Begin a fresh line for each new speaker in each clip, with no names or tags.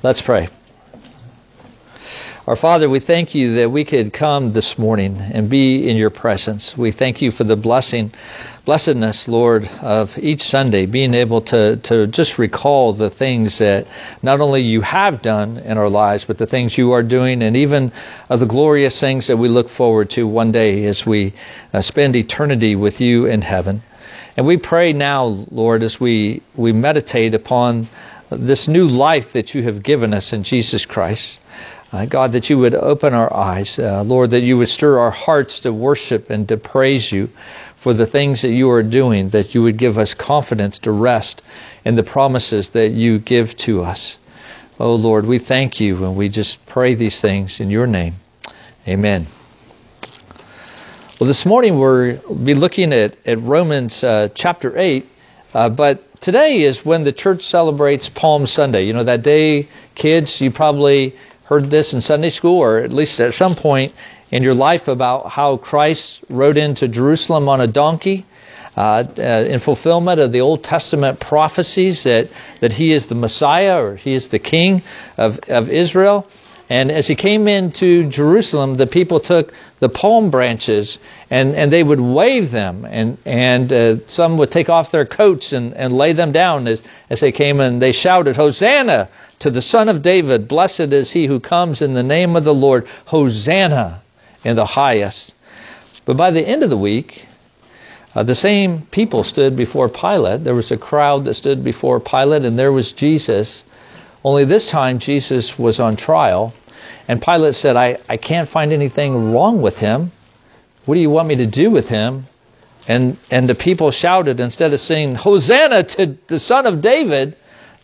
Let's pray. Our Father, we thank you that we could come this morning and be in your presence. We thank you for the blessing, blessedness, Lord, of each Sunday, being able to, to just recall the things that not only you have done in our lives, but the things you are doing, and even of the glorious things that we look forward to one day as we uh, spend eternity with you in heaven. And we pray now, Lord, as we, we meditate upon this new life that you have given us in Jesus Christ. Uh, God, that you would open our eyes, uh, Lord, that you would stir our hearts to worship and to praise you for the things that you are doing, that you would give us confidence to rest in the promises that you give to us. Oh Lord, we thank you and we just pray these things in your name. Amen. Well, this morning we'll be looking at, at Romans uh, chapter 8, uh, but today is when the church celebrates Palm Sunday. You know, that day, kids, you probably heard this in Sunday school or at least at some point in your life about how Christ rode into Jerusalem on a donkey. Uh, uh, in fulfillment of the Old Testament prophecies that, that he is the Messiah or he is the King of, of Israel. And as he came into Jerusalem, the people took the palm branches and, and they would wave them, and, and uh, some would take off their coats and, and lay them down as, as they came and they shouted, Hosanna to the Son of David, blessed is he who comes in the name of the Lord, Hosanna in the highest. But by the end of the week, uh, the same people stood before Pilate. There was a crowd that stood before Pilate, and there was Jesus. Only this time Jesus was on trial, and Pilate said, I, I can't find anything wrong with him. What do you want me to do with him? And, and the people shouted, instead of saying, Hosanna to the Son of David,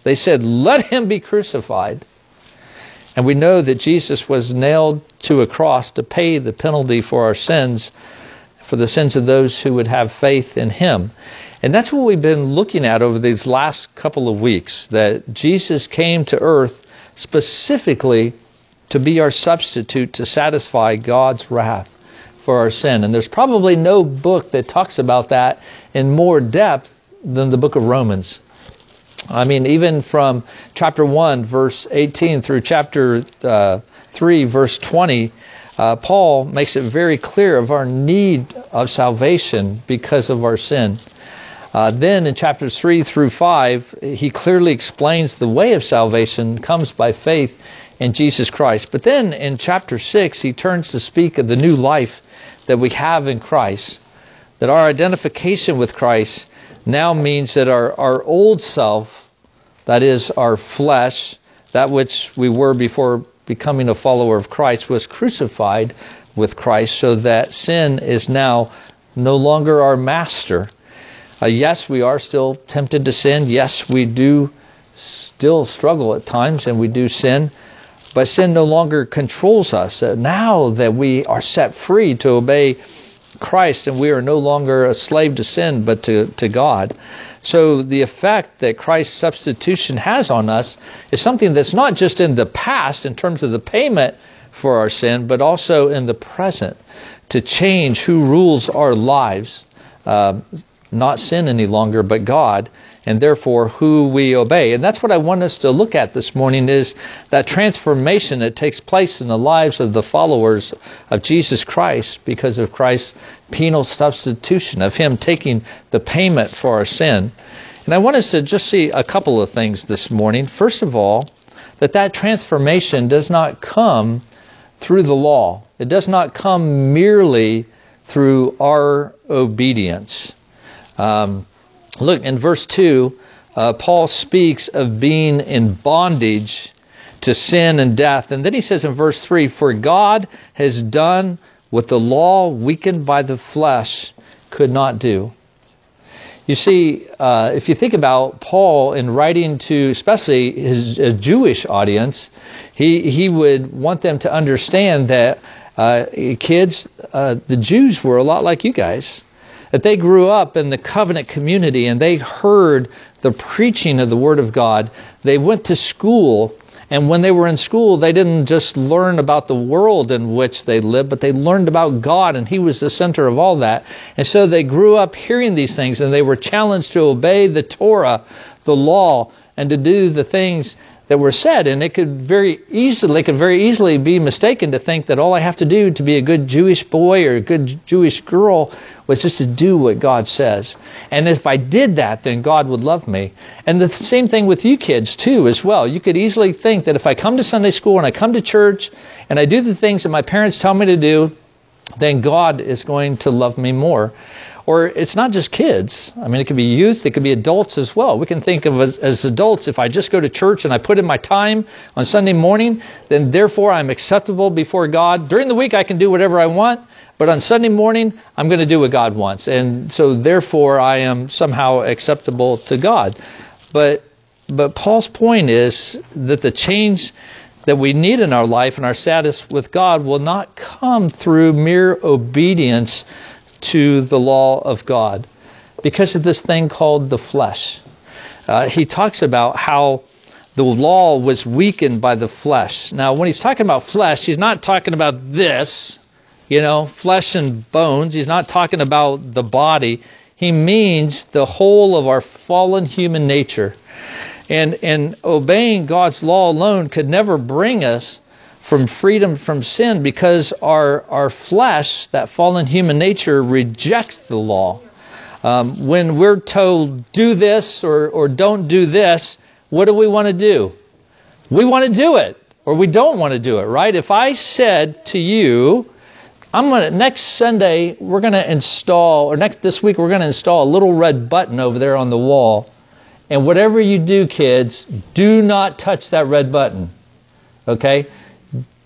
they said, Let him be crucified. And we know that Jesus was nailed to a cross to pay the penalty for our sins, for the sins of those who would have faith in him. And that's what we've been looking at over these last couple of weeks that Jesus came to earth specifically to be our substitute to satisfy God's wrath for our sin. And there's probably no book that talks about that in more depth than the book of Romans. I mean, even from chapter 1, verse 18, through chapter uh, 3, verse 20, uh, Paul makes it very clear of our need of salvation because of our sin. Uh, then in chapters 3 through 5, he clearly explains the way of salvation comes by faith in Jesus Christ. But then in chapter 6, he turns to speak of the new life that we have in Christ, that our identification with Christ now means that our, our old self, that is our flesh, that which we were before becoming a follower of Christ, was crucified with Christ so that sin is now no longer our master uh, yes, we are still tempted to sin. Yes, we do still struggle at times and we do sin. But sin no longer controls us. Uh, now that we are set free to obey Christ and we are no longer a slave to sin but to, to God. So the effect that Christ's substitution has on us is something that's not just in the past in terms of the payment for our sin, but also in the present to change who rules our lives. Uh, not sin any longer, but God, and therefore who we obey. And that's what I want us to look at this morning is that transformation that takes place in the lives of the followers of Jesus Christ because of Christ's penal substitution, of Him taking the payment for our sin. And I want us to just see a couple of things this morning. First of all, that that transformation does not come through the law. It does not come merely through our obedience. Um, look, in verse 2, uh, Paul speaks of being in bondage to sin and death. And then he says in verse 3 For God has done what the law, weakened by the flesh, could not do. You see, uh, if you think about Paul in writing to especially his Jewish audience, he, he would want them to understand that uh, kids, uh, the Jews were a lot like you guys that they grew up in the covenant community and they heard the preaching of the Word of God. They went to school, and when they were in school, they didn't just learn about the world in which they lived, but they learned about God, and He was the center of all that. And so they grew up hearing these things, and they were challenged to obey the Torah, the law, and to do the things that were said, and it could very easily, it could very easily be mistaken to think that all I have to do to be a good Jewish boy or a good Jewish girl was just to do what God says. And if I did that, then God would love me. And the same thing with you kids too, as well. You could easily think that if I come to Sunday school and I come to church and I do the things that my parents tell me to do, then God is going to love me more. Or it's not just kids. I mean, it could be youth, it could be adults as well. We can think of as, as adults, if I just go to church and I put in my time on Sunday morning, then therefore I'm acceptable before God. During the week, I can do whatever I want, but on Sunday morning, I'm going to do what God wants. And so therefore, I am somehow acceptable to God. But, but Paul's point is that the change that we need in our life and our status with God will not come through mere obedience to the law of God because of this thing called the flesh. Uh, he talks about how the law was weakened by the flesh. Now, when he's talking about flesh, he's not talking about this, you know, flesh and bones. He's not talking about the body. He means the whole of our fallen human nature. And, and obeying God's law alone could never bring us from freedom from sin because our, our flesh, that fallen human nature, rejects the law. Um, when we're told, do this or, or don't do this, what do we want to do? We want to do it, or we don't want to do it, right? If I said to you, I'm gonna next Sunday we're gonna install, or next this week we're gonna install a little red button over there on the wall, and whatever you do, kids, do not touch that red button. Okay?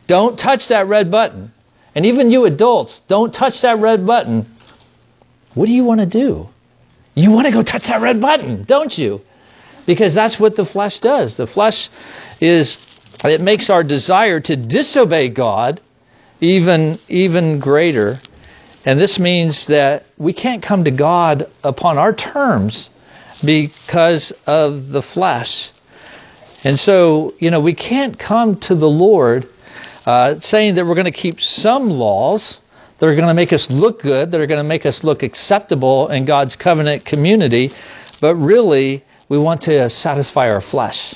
Don't touch that red button. And even you adults, don't touch that red button. What do you want to do? You want to go touch that red button, don't you? Because that's what the flesh does. The flesh is, it makes our desire to disobey God even, even greater. And this means that we can't come to God upon our terms because of the flesh. And so, you know, we can't come to the Lord uh, saying that we're going to keep some laws that are going to make us look good, that are going to make us look acceptable in God's covenant community, but really we want to satisfy our flesh.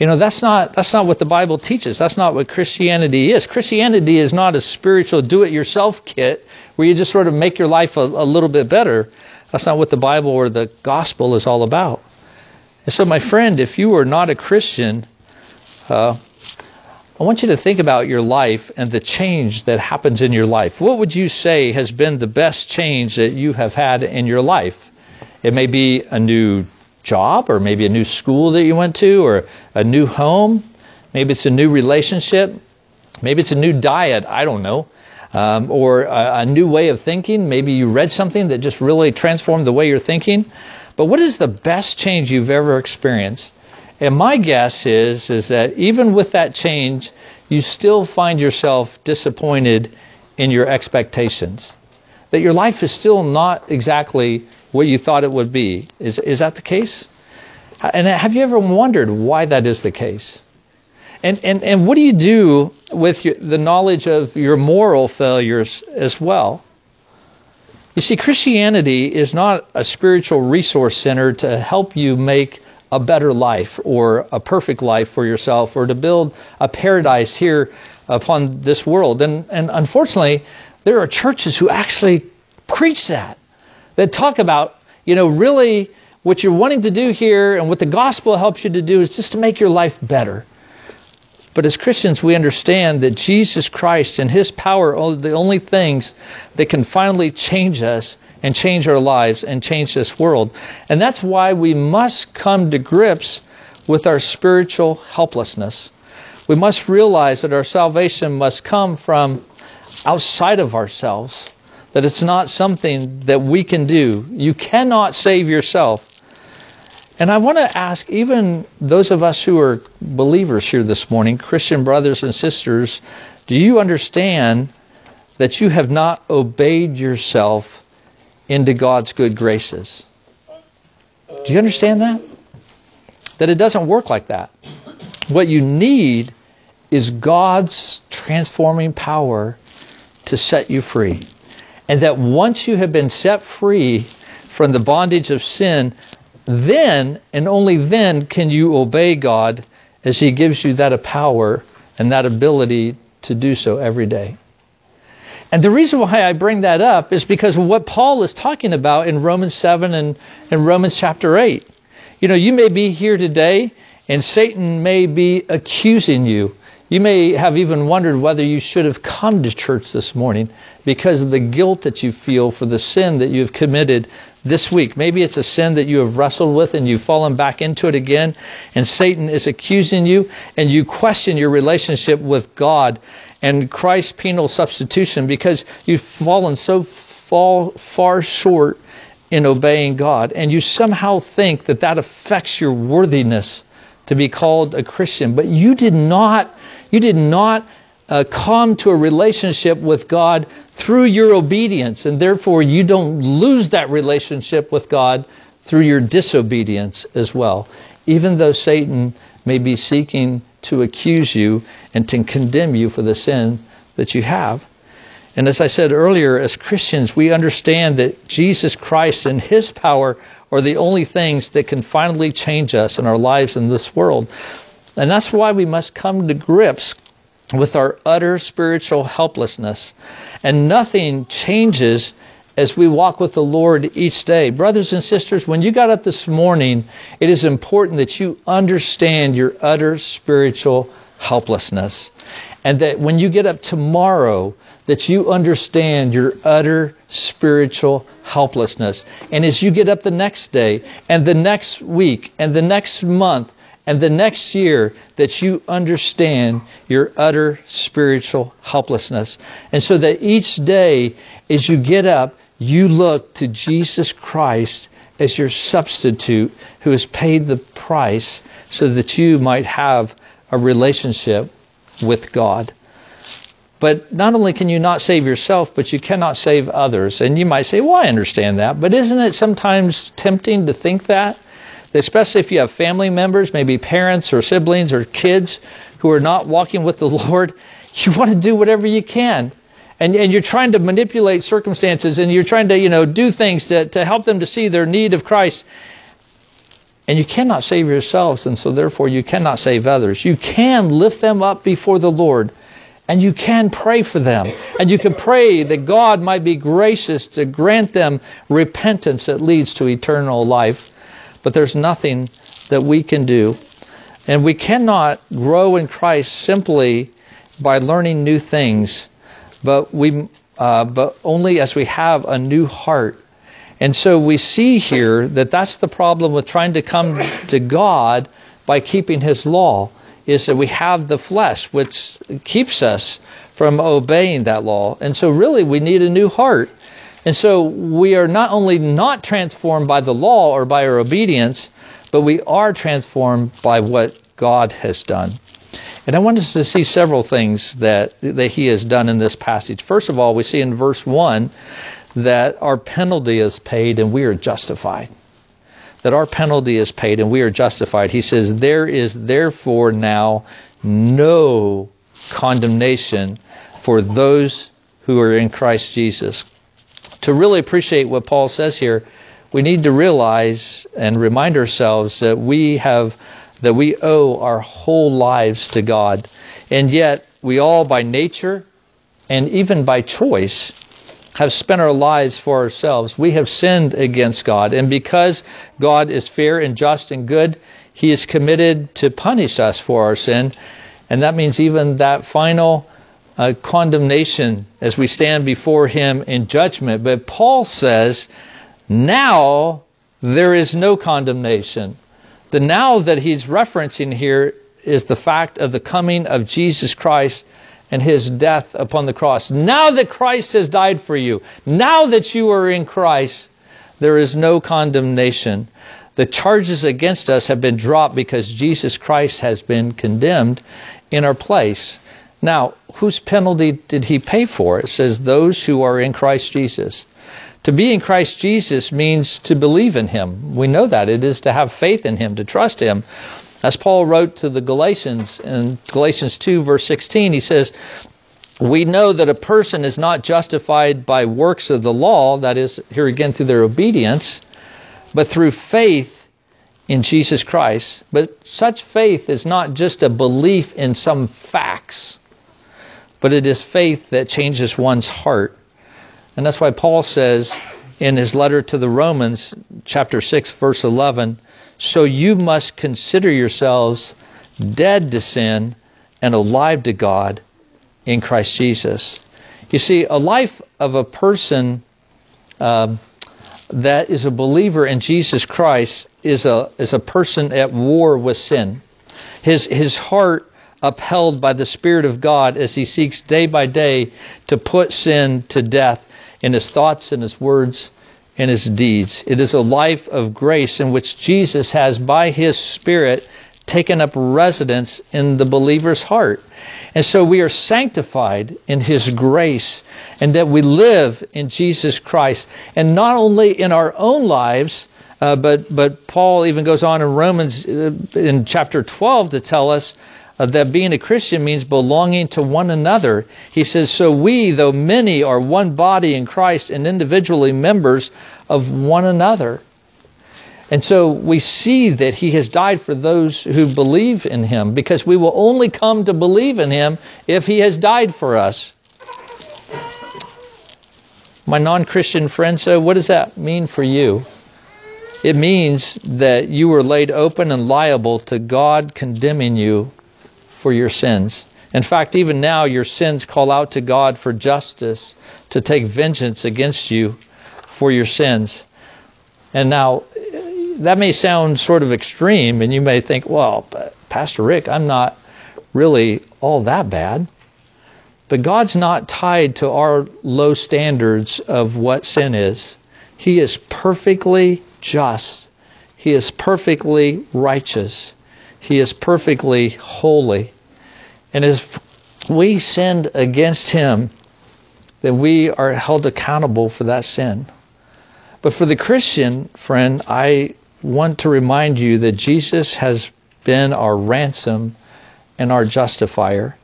You know, that's not that's not what the Bible teaches. That's not what Christianity is. Christianity is not a spiritual do-it-yourself kit where you just sort of make your life a, a little bit better. That's not what the Bible or the gospel is all about. And so, my friend, if you are not a Christian, uh, I want you to think about your life and the change that happens in your life. What would you say has been the best change that you have had in your life? It may be a new job, or maybe a new school that you went to, or a new home. Maybe it's a new relationship. Maybe it's a new diet. I don't know. Um, or a, a new way of thinking. Maybe you read something that just really transformed the way you're thinking. But what is the best change you've ever experienced? And my guess is is that even with that change, you still find yourself disappointed in your expectations. That your life is still not exactly what you thought it would be. Is is that the case? And have you ever wondered why that is the case? And and and what do you do with your, the knowledge of your moral failures as well? You see, Christianity is not a spiritual resource center to help you make a better life or a perfect life for yourself or to build a paradise here upon this world. And, and unfortunately, there are churches who actually preach that, that talk about, you know, really what you're wanting to do here and what the gospel helps you to do is just to make your life better. But as Christians, we understand that Jesus Christ and His power are the only things that can finally change us and change our lives and change this world. And that's why we must come to grips with our spiritual helplessness. We must realize that our salvation must come from outside of ourselves, that it's not something that we can do. You cannot save yourself. And I want to ask even those of us who are believers here this morning, Christian brothers and sisters, do you understand that you have not obeyed yourself into God's good graces? Do you understand that? That it doesn't work like that. What you need is God's transforming power to set you free. And that once you have been set free from the bondage of sin, then and only then can you obey God as He gives you that power and that ability to do so every day. And the reason why I bring that up is because what Paul is talking about in Romans 7 and, and Romans chapter 8. You know, you may be here today and Satan may be accusing you. You may have even wondered whether you should have come to church this morning because of the guilt that you feel for the sin that you have committed this week. Maybe it's a sin that you have wrestled with and you've fallen back into it again, and Satan is accusing you, and you question your relationship with God and Christ's penal substitution because you've fallen so fall, far short in obeying God, and you somehow think that that affects your worthiness to be called a Christian. But you did not, you did not uh, come to a relationship with God through your obedience, and therefore you don't lose that relationship with God through your disobedience as well. Even though Satan may be seeking to accuse you and to condemn you for the sin that you have. And as I said earlier, as Christians, we understand that Jesus Christ and His power are the only things that can finally change us and our lives in this world. And that's why we must come to grips with our utter spiritual helplessness. And nothing changes as we walk with the Lord each day. Brothers and sisters, when you got up this morning, it is important that you understand your utter spiritual helplessness. And that when you get up tomorrow, that you understand your utter spiritual helplessness. And as you get up the next day and the next week and the next month and the next year that you understand your utter spiritual helplessness. And so that each day as you get up, you look to Jesus Christ as your substitute who has paid the price so that you might have a relationship with God. But not only can you not save yourself, but you cannot save others. And you might say, well, I understand that. But isn't it sometimes tempting to think that? Especially if you have family members, maybe parents or siblings or kids who are not walking with the Lord, you want to do whatever you can. And, and you're trying to manipulate circumstances and you're trying to, you know, do things to, to help them to see their need of Christ. And you cannot save yourselves, and so therefore you cannot save others. You can lift them up before the Lord and you can pray for them. And you can pray that God might be gracious to grant them repentance that leads to eternal life. But there's nothing that we can do. And we cannot grow in Christ simply by learning new things, but we uh, but only as we have a new heart. And so we see here that that's the problem with trying to come to God by keeping His law is that we have the flesh, which keeps us from obeying that law. And so, really, we need a new heart. And so, we are not only not transformed by the law or by our obedience, but we are transformed by what God has done. And I want us to see several things that, that He has done in this passage. First of all, we see in verse 1 that our penalty is paid and we are justified that our penalty is paid and we are justified. He says, There is therefore now no condemnation for those who are in Christ Jesus. To really appreciate what Paul says here, we need to realize and remind ourselves that we have that we owe our whole lives to God. And yet we all by nature and even by choice have spent our lives for ourselves. We have sinned against God. And because God is fair and just and good, He is committed to punish us for our sin. And that means even that final uh, condemnation as we stand before Him in judgment. But Paul says, now there is no condemnation. The now that he's referencing here is the fact of the coming of Jesus Christ and his death upon the cross. Now that Christ has died for you, now that you are in Christ, there is no condemnation. The charges against us have been dropped because Jesus Christ has been condemned in our place. Now, whose penalty did he pay for? It says, those who are in Christ Jesus. To be in Christ Jesus means to believe in him. We know that. It is to have faith in him, to trust him. As Paul wrote to the Galatians in Galatians 2, verse 16, he says, We know that a person is not justified by works of the law, that is, here again, through their obedience, but through faith in Jesus Christ. But such faith is not just a belief in some facts, but it is faith that changes one's heart. And that's why Paul says in his letter to the Romans, chapter 6, verse 11, So you must consider yourselves dead to sin and alive to God in Christ Jesus. You see, a life of a person um, that is a believer in Jesus Christ is a is a person at war with sin. His his heart upheld by the Spirit of God as he seeks day by day to put sin to death in his thoughts and his words and his deeds. It is a life of grace in which Jesus has by his Spirit taken up residence in the believer's heart. And so we are sanctified in His grace and that we live in Jesus Christ. And not only in our own lives, uh, but, but Paul even goes on in Romans uh, in chapter 12 to tell us uh, that being a Christian means belonging to one another. He says, So we, though many, are one body in Christ and individually members of one another. And so we see that he has died for those who believe in him because we will only come to believe in him if he has died for us. My non Christian friend, so what does that mean for you? It means that you were laid open and liable to God condemning you for your sins. In fact, even now, your sins call out to God for justice to take vengeance against you for your sins. And now, that may sound sort of extreme, and you may think, well, Pastor Rick, I'm not really all that bad. But God's not tied to our low standards of what sin is. He is perfectly just. He is perfectly righteous. He is perfectly holy. And if we sinned against Him, then we are held accountable for that sin. But for the Christian friend, I want to remind you that Jesus has been our ransom and our justifier.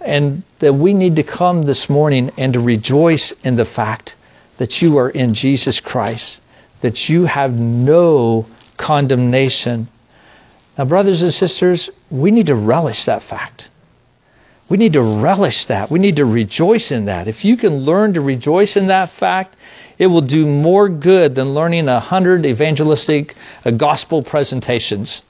And that we need to come this morning and to rejoice in the fact that you are in Jesus Christ, that you have no condemnation. Now, brothers and sisters, we need to relish that fact. We need to relish that. We need to rejoice in that. If you can learn to rejoice in that fact, it will do more good than learning a hundred evangelistic uh, gospel presentations.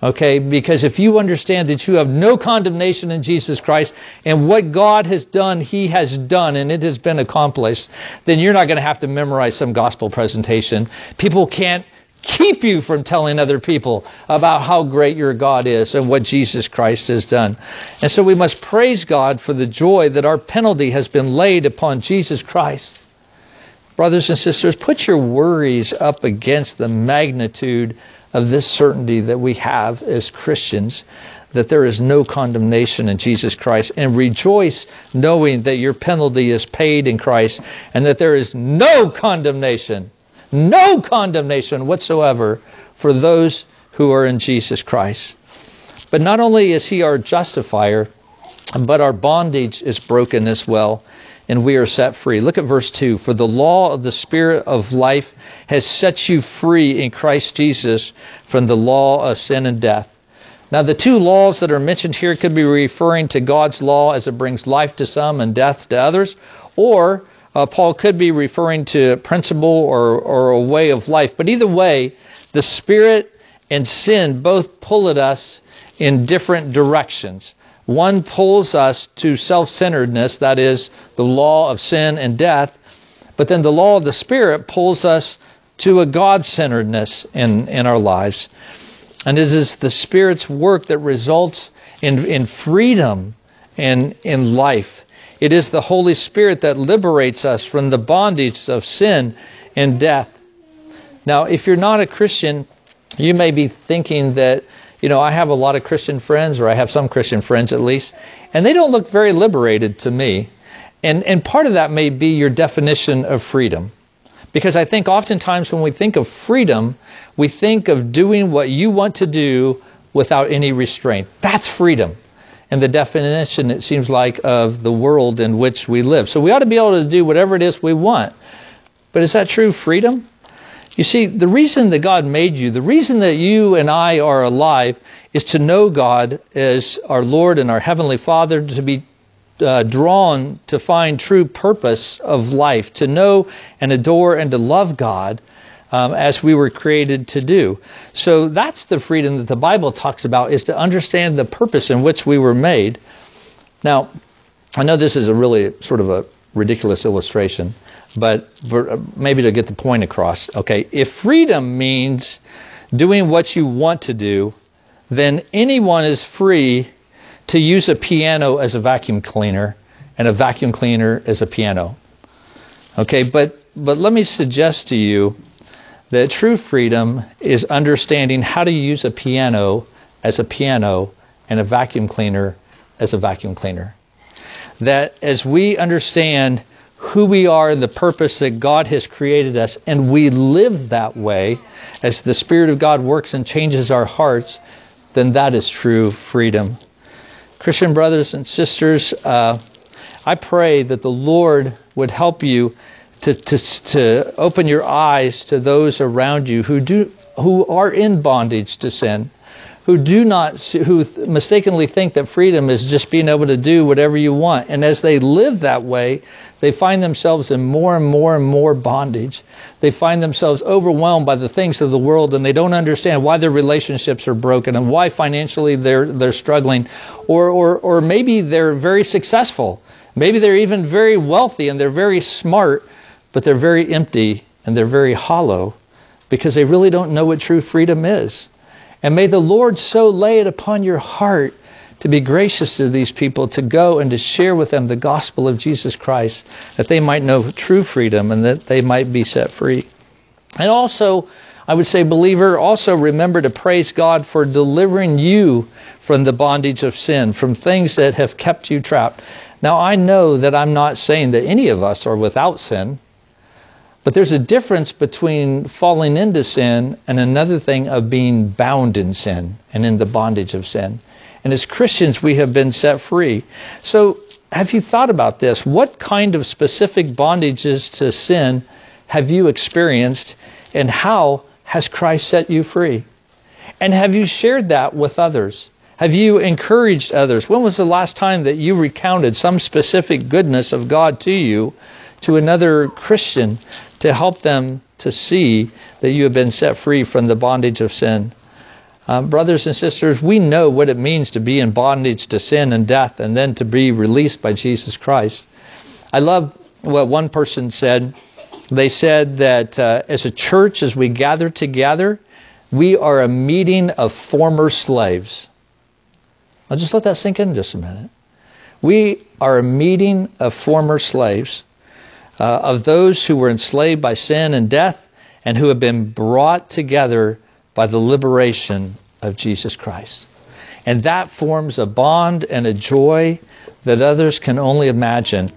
Okay, because if you understand that you have no condemnation in Jesus Christ and what God has done, He has done and it has been accomplished, then you're not going to have to memorize some gospel presentation. People can't keep you from telling other people about how great your God is and what Jesus Christ has done. And so we must praise God for the joy that our penalty has been laid upon Jesus Christ. Brothers and sisters, put your worries up against the magnitude of this certainty that we have as Christians that there is no condemnation in Jesus Christ and rejoice knowing that your penalty is paid in Christ and that there is no condemnation, no condemnation whatsoever for those who are in Jesus Christ. But not only is he our justifier, but our bondage is broken as well and we are set free. Look at verse 2. For the law of the Spirit of life has set you free in Christ Jesus from the law of sin and death. Now, the two laws that are mentioned here could be referring to God's law as it brings life to some and death to others, or uh, Paul could be referring to a principle or, or a way of life. But either way, the Spirit and sin both pull at us in different directions. One pulls us to self centeredness, that is, the law of sin and death, but then the law of the Spirit pulls us to a God centeredness in, in our lives. And it is the Spirit's work that results in, in freedom and in life. It is the Holy Spirit that liberates us from the bondage of sin and death. Now, if you're not a Christian, you may be thinking that you know, I have a lot of Christian friends, or I have some Christian friends at least, and they don't look very liberated to me. And, and part of that may be your definition of freedom. Because I think oftentimes when we think of freedom, we think of doing what you want to do without any restraint. That's freedom. And the definition, it seems like, of the world in which we live. So we ought to be able to do whatever it is we want. But is that true freedom? You see, the reason that God made you, the reason that you and I are alive, is to know God as our Lord and our Heavenly Father, to be uh, drawn to find true purpose of life, to know and adore and to love God um, as we were created to do. So that's the freedom that the Bible talks about, is to understand the purpose in which we were made. Now, I know this is a really sort of a ridiculous illustration, but uh, maybe to get the point across. Okay, if freedom means doing what you want to do, then anyone is free to use a piano as a vacuum cleaner and a vacuum cleaner as a piano. Okay, but but let me suggest to you that true freedom is understanding how to use a piano as a piano and a vacuum cleaner as a vacuum cleaner. That as we understand who we are and the purpose that God has created us, and we live that way as the Spirit of God works and changes our hearts, then that is true freedom. Christian brothers and sisters, uh, I pray that the Lord would help you to, to, to open your eyes to those around you who do who are in bondage to sin, who do not who mistakenly think that freedom is just being able to do whatever you want, and as they live that way, they find themselves in more and more and more bondage. They find themselves overwhelmed by the things of the world, and they don't understand why their relationships are broken and why financially they're they're struggling, or or or maybe they're very successful. Maybe they're even very wealthy and they're very smart, but they're very empty and they're very hollow because they really don't know what true freedom is. And may the Lord so lay it upon your heart to be gracious to these people, to go and to share with them the gospel of Jesus Christ, that they might know true freedom and that they might be set free. And also, I would say, believer, also remember to praise God for delivering you from the bondage of sin, from things that have kept you trapped. Now, I know that I'm not saying that any of us are without sin. But there's a difference between falling into sin and another thing of being bound in sin and in the bondage of sin. And as Christians, we have been set free. So, have you thought about this? What kind of specific bondages to sin have you experienced, and how has Christ set you free? And have you shared that with others? Have you encouraged others? When was the last time that you recounted some specific goodness of God to you to another Christian to help them to see that you have been set free from the bondage of sin. Um, brothers and sisters, we know what it means to be in bondage to sin and death and then to be released by Jesus Christ. I love what one person said. They said that uh, as a church, as we gather together, we are a meeting of former slaves. I'll just let that sink in just a minute. We are a meeting of former slaves uh, of those who were enslaved by sin and death and who have been brought together by the liberation of Jesus Christ. And that forms a bond and a joy that others can only imagine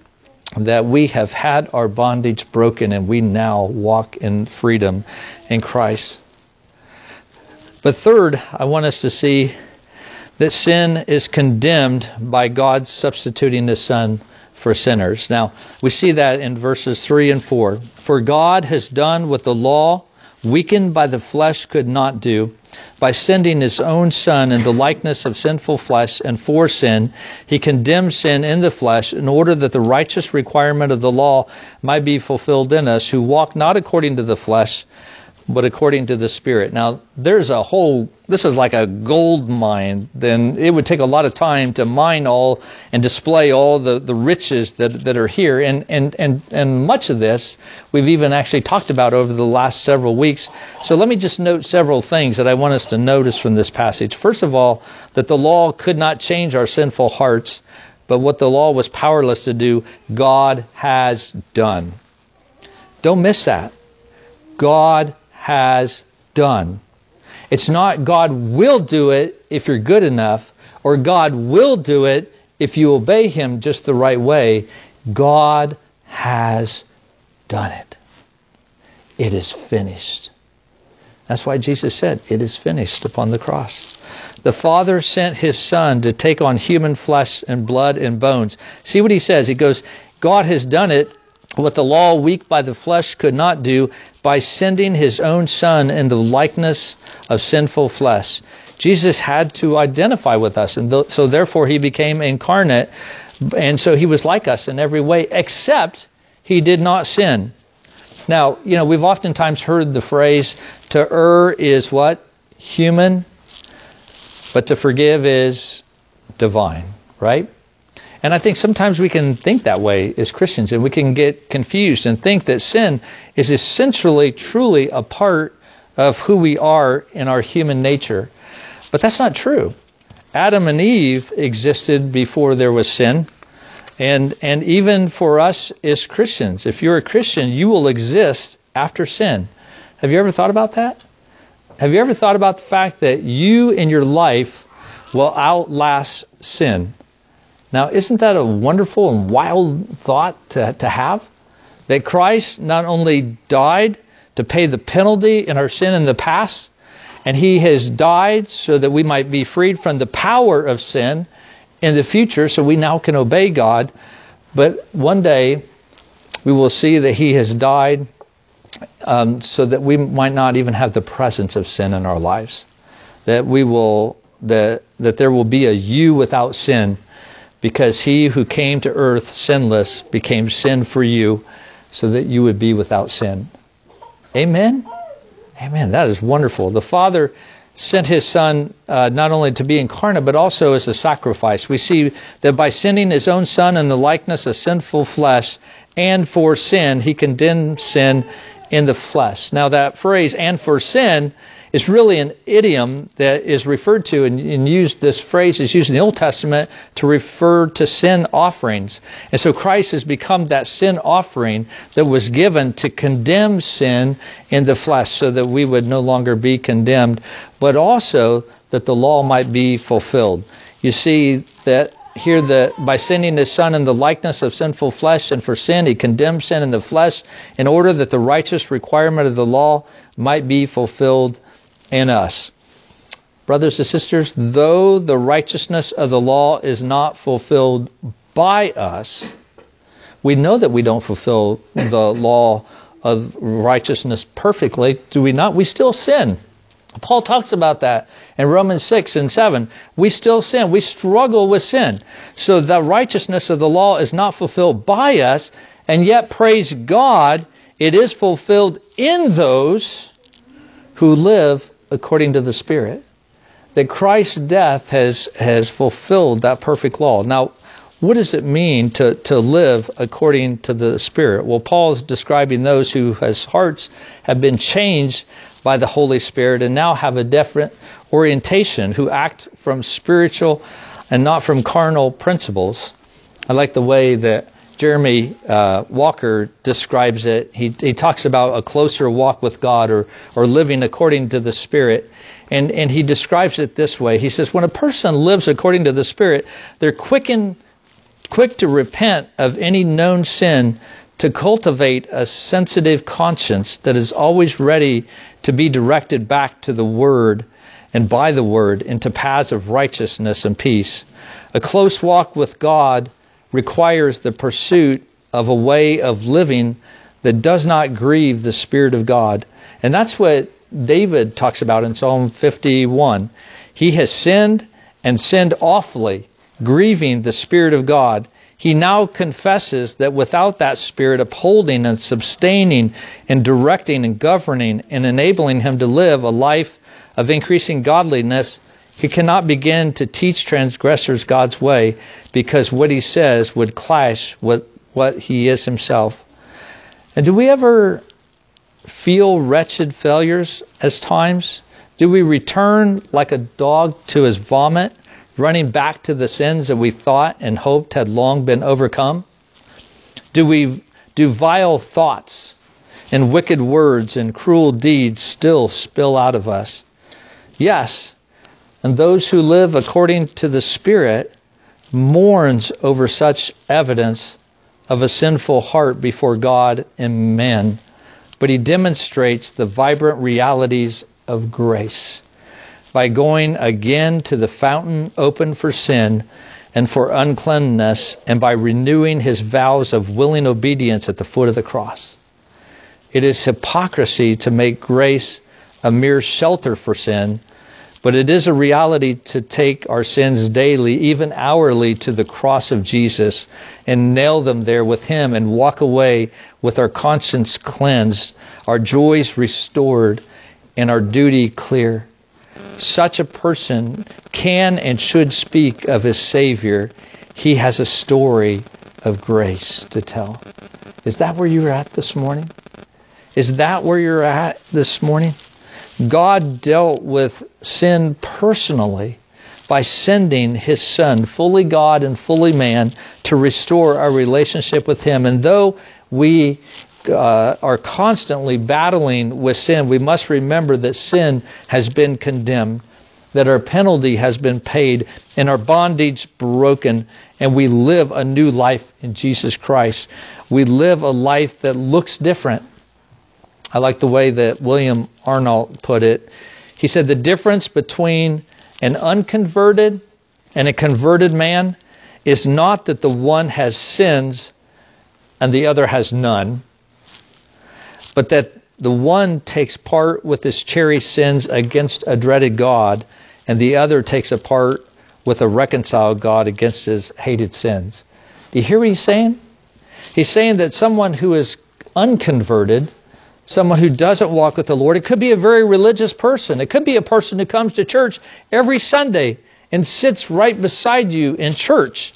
that we have had our bondage broken and we now walk in freedom in Christ. But third, I want us to see that sin is condemned by God substituting His Son for sinners. Now, we see that in verses 3 and 4. For God has done what the law, weakened by the flesh, could not do. By sending his own Son in the likeness of sinful flesh and for sin, he condemned sin in the flesh in order that the righteous requirement of the law might be fulfilled in us, who walk not according to the flesh, but according to the Spirit. Now, there's a whole, this is like a gold mine. Then it would take a lot of time to mine all and display all the, the riches that, that are here. And, and, and, and much of this we've even actually talked about over the last several weeks. So let me just note several things that I want us to notice from this passage. First of all, that the law could not change our sinful hearts, but what the law was powerless to do, God has done. Don't miss that. God has done. It's not God will do it if you're good enough, or God will do it if you obey Him just the right way. God has done it. It is finished. That's why Jesus said, It is finished upon the cross. The Father sent His Son to take on human flesh and blood and bones. See what He says? He goes, God has done it what the law, weak by the flesh, could not do by sending his own Son in the likeness of sinful flesh. Jesus had to identify with us, and so therefore he became incarnate, and so he was like us in every way, except he did not sin. Now, you know, we've oftentimes heard the phrase, to err is what? Human, but to forgive is divine, right? And I think sometimes we can think that way as Christians, and we can get confused and think that sin is essentially, truly a part of who we are in our human nature. But that's not true. Adam and Eve existed before there was sin. And, and even for us as Christians, if you're a Christian, you will exist after sin. Have you ever thought about that? Have you ever thought about the fact that you in your life will outlast sin? Now, isn't that a wonderful and wild thought to, to have? That Christ not only died to pay the penalty in our sin in the past, and he has died so that we might be freed from the power of sin in the future, so we now can obey God. But one day we will see that he has died um, so that we might not even have the presence of sin in our lives. That we will that that there will be a you without sin because he who came to earth sinless became sin for you so that you would be without sin. Amen? Amen. That is wonderful. The Father sent his Son uh, not only to be incarnate, but also as a sacrifice. We see that by sending his own Son in the likeness of sinful flesh and for sin, he condemned sin in the flesh. Now, that phrase, and for sin, is really an idiom that is referred to and, and, used, this phrase is used in the Old Testament to refer to sin offerings. And so Christ has become that sin offering that was given to condemn sin in the flesh so that we would no longer be condemned, but also that the law might be fulfilled. You see that here that by sending his son in the likeness of sinful flesh and for sin he condemned sin in the flesh in order that the righteous requirement of the law might be fulfilled in us. Brothers and sisters, though the righteousness of the law is not fulfilled by us, we know that we don't fulfill the law of righteousness perfectly, do we not? We still sin. Paul talks about that in Romans 6 and 7. We still sin. We struggle with sin. So the righteousness of the law is not fulfilled by us, and yet, praise God, it is fulfilled in those who live according to the Spirit. That Christ's death has, has fulfilled that perfect law. Now, what does it mean to, to live according to the Spirit? Well, Paul is describing those who, whose hearts have been changed by the Holy Spirit and now have a different orientation, who act from spiritual and not from carnal principles. I like the way that Jeremy uh, Walker describes it. He, he talks about a closer walk with God or, or living according to the Spirit. And, and he describes it this way. He says, when a person lives according to the Spirit, they're quicken, quick to repent of any known sin, to cultivate a sensitive conscience that is always ready to be directed back to the Word and by the Word into paths of righteousness and peace. A close walk with God requires the pursuit of a way of living that does not grieve the Spirit of God. And that's what David talks about in Psalm 51. He has sinned and sinned awfully, grieving the Spirit of God. He now confesses that without that Spirit upholding and sustaining and directing and governing and enabling him to live a life of increasing godliness, he cannot begin to teach transgressors God's way because what he says would clash with what he is himself. And do we ever feel wretched failures as times? Do we return like a dog to his vomit, running back to the sins that we thought and hoped had long been overcome? Do we do vile thoughts and wicked words and cruel deeds still spill out of us? Yes, and those who live according to the Spirit mourns over such evidence of a sinful heart before God and men, but he demonstrates the vibrant realities of grace by going again to the fountain open for sin and for uncleanness, and by renewing his vows of willing obedience at the foot of the cross. It is hypocrisy to make grace a mere shelter for sin, but it is a reality to take our sins daily, even hourly, to the cross of Jesus and nail them there with Him and walk away with our conscience cleansed, our joys restored, and our duty clear. Such a person can and should speak of his Savior. He has a story of grace to tell. Is that where you're at this morning? Is that where you're at this morning? God dealt with sin personally by sending his son, fully God and fully man, to restore our relationship with him. And though we uh, are constantly battling with sin, we must remember that sin has been condemned, that our penalty has been paid, and our bondage broken, and we live a new life in Jesus Christ. We live a life that looks different. I like the way that William Arnot put it. He said the difference between an unconverted and a converted man is not that the one has sins and the other has none, but that the one takes part with his cherished sins against a dreaded God, and the other takes a part with a reconciled God against his hated sins. Do you hear what he's saying? He's saying that someone who is unconverted someone who doesn't walk with the Lord. It could be a very religious person. It could be a person who comes to church every Sunday and sits right beside you in church.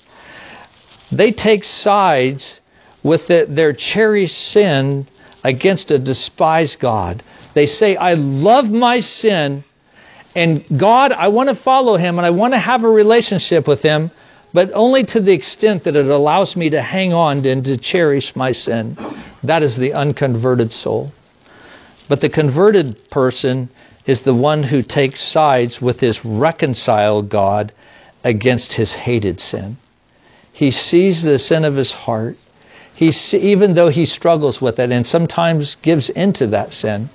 They take sides with the, their cherished sin against a despised God. They say, I love my sin, and God, I want to follow him and I want to have a relationship with him, but only to the extent that it allows me to hang on and to cherish my sin. That is the unconverted soul. But the converted person is the one who takes sides with his reconciled God against his hated sin. He sees the sin of his heart. He see, even though he struggles with it and sometimes gives into that sin,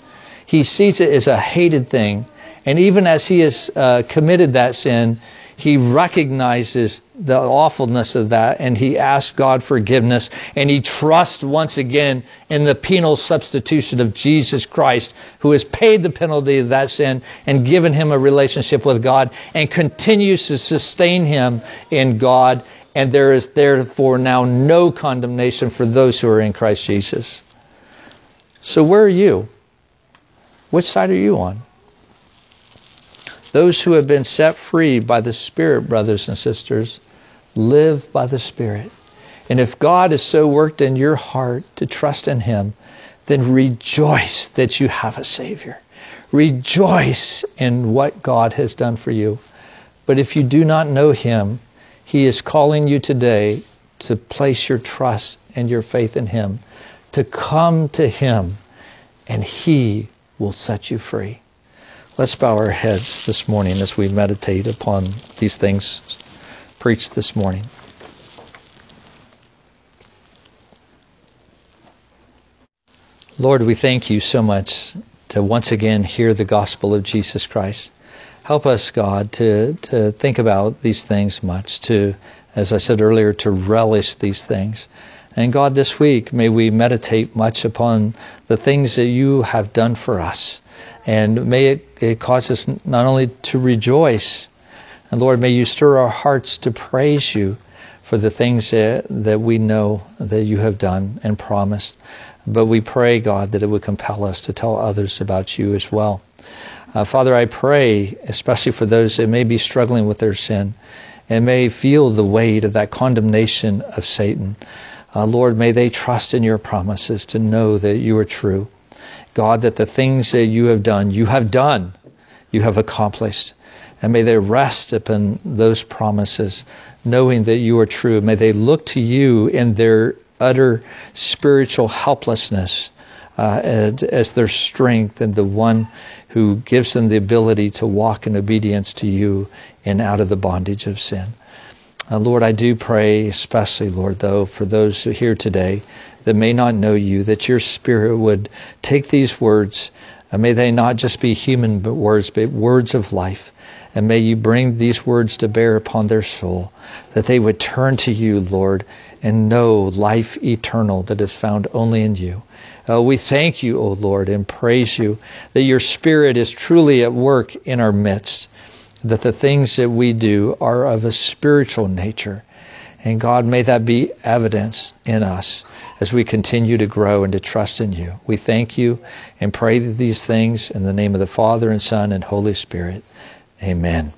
he sees it as a hated thing. And even as he has uh, committed that sin, he recognizes the awfulness of that and he asks God forgiveness and he trusts once again in the penal substitution of Jesus Christ who has paid the penalty of that sin and given him a relationship with God and continues to sustain him in God and there is therefore now no condemnation for those who are in Christ Jesus. So where are you? Which side are you on? Those who have been set free by the Spirit, brothers and sisters, live by the Spirit. And if God has so worked in your heart to trust in Him, then rejoice that you have a Savior. Rejoice in what God has done for you. But if you do not know Him, He is calling you today to place your trust and your faith in Him, to come to Him, and He will set you free. Let's bow our heads this morning as we meditate upon these things preached this morning. Lord, we thank you so much to once again hear the gospel of Jesus Christ. Help us, God, to, to think about these things much, to, as I said earlier, to relish these things. And God, this week, may we meditate much upon the things that you have done for us and may it, it cause us not only to rejoice, and Lord, may you stir our hearts to praise you for the things that, that we know that you have done and promised. But we pray, God, that it would compel us to tell others about you as well. Uh, Father, I pray, especially for those that may be struggling with their sin and may feel the weight of that condemnation of Satan. Uh, Lord, may they trust in your promises to know that you are true. God, that the things that you have done, you have done, you have accomplished. And may they rest upon those promises, knowing that you are true. May they look to you in their utter spiritual helplessness uh, as, as their strength and the one who gives them the ability to walk in obedience to you and out of the bondage of sin. Uh, Lord, I do pray, especially, Lord, though, for those who here today that may not know you, that your Spirit would take these words, and may they not just be human words, but words of life, And may you bring these words to bear upon their soul, that they would turn to you, Lord, and know life eternal that is found only in you. Uh, we thank you, O Lord, and praise you that your Spirit is truly at work in our midst, that the things that we do are of a spiritual nature. And God, may that be evidence in us as we continue to grow and to trust in you. We thank you and pray these things in the name of the Father and Son and Holy Spirit. Amen.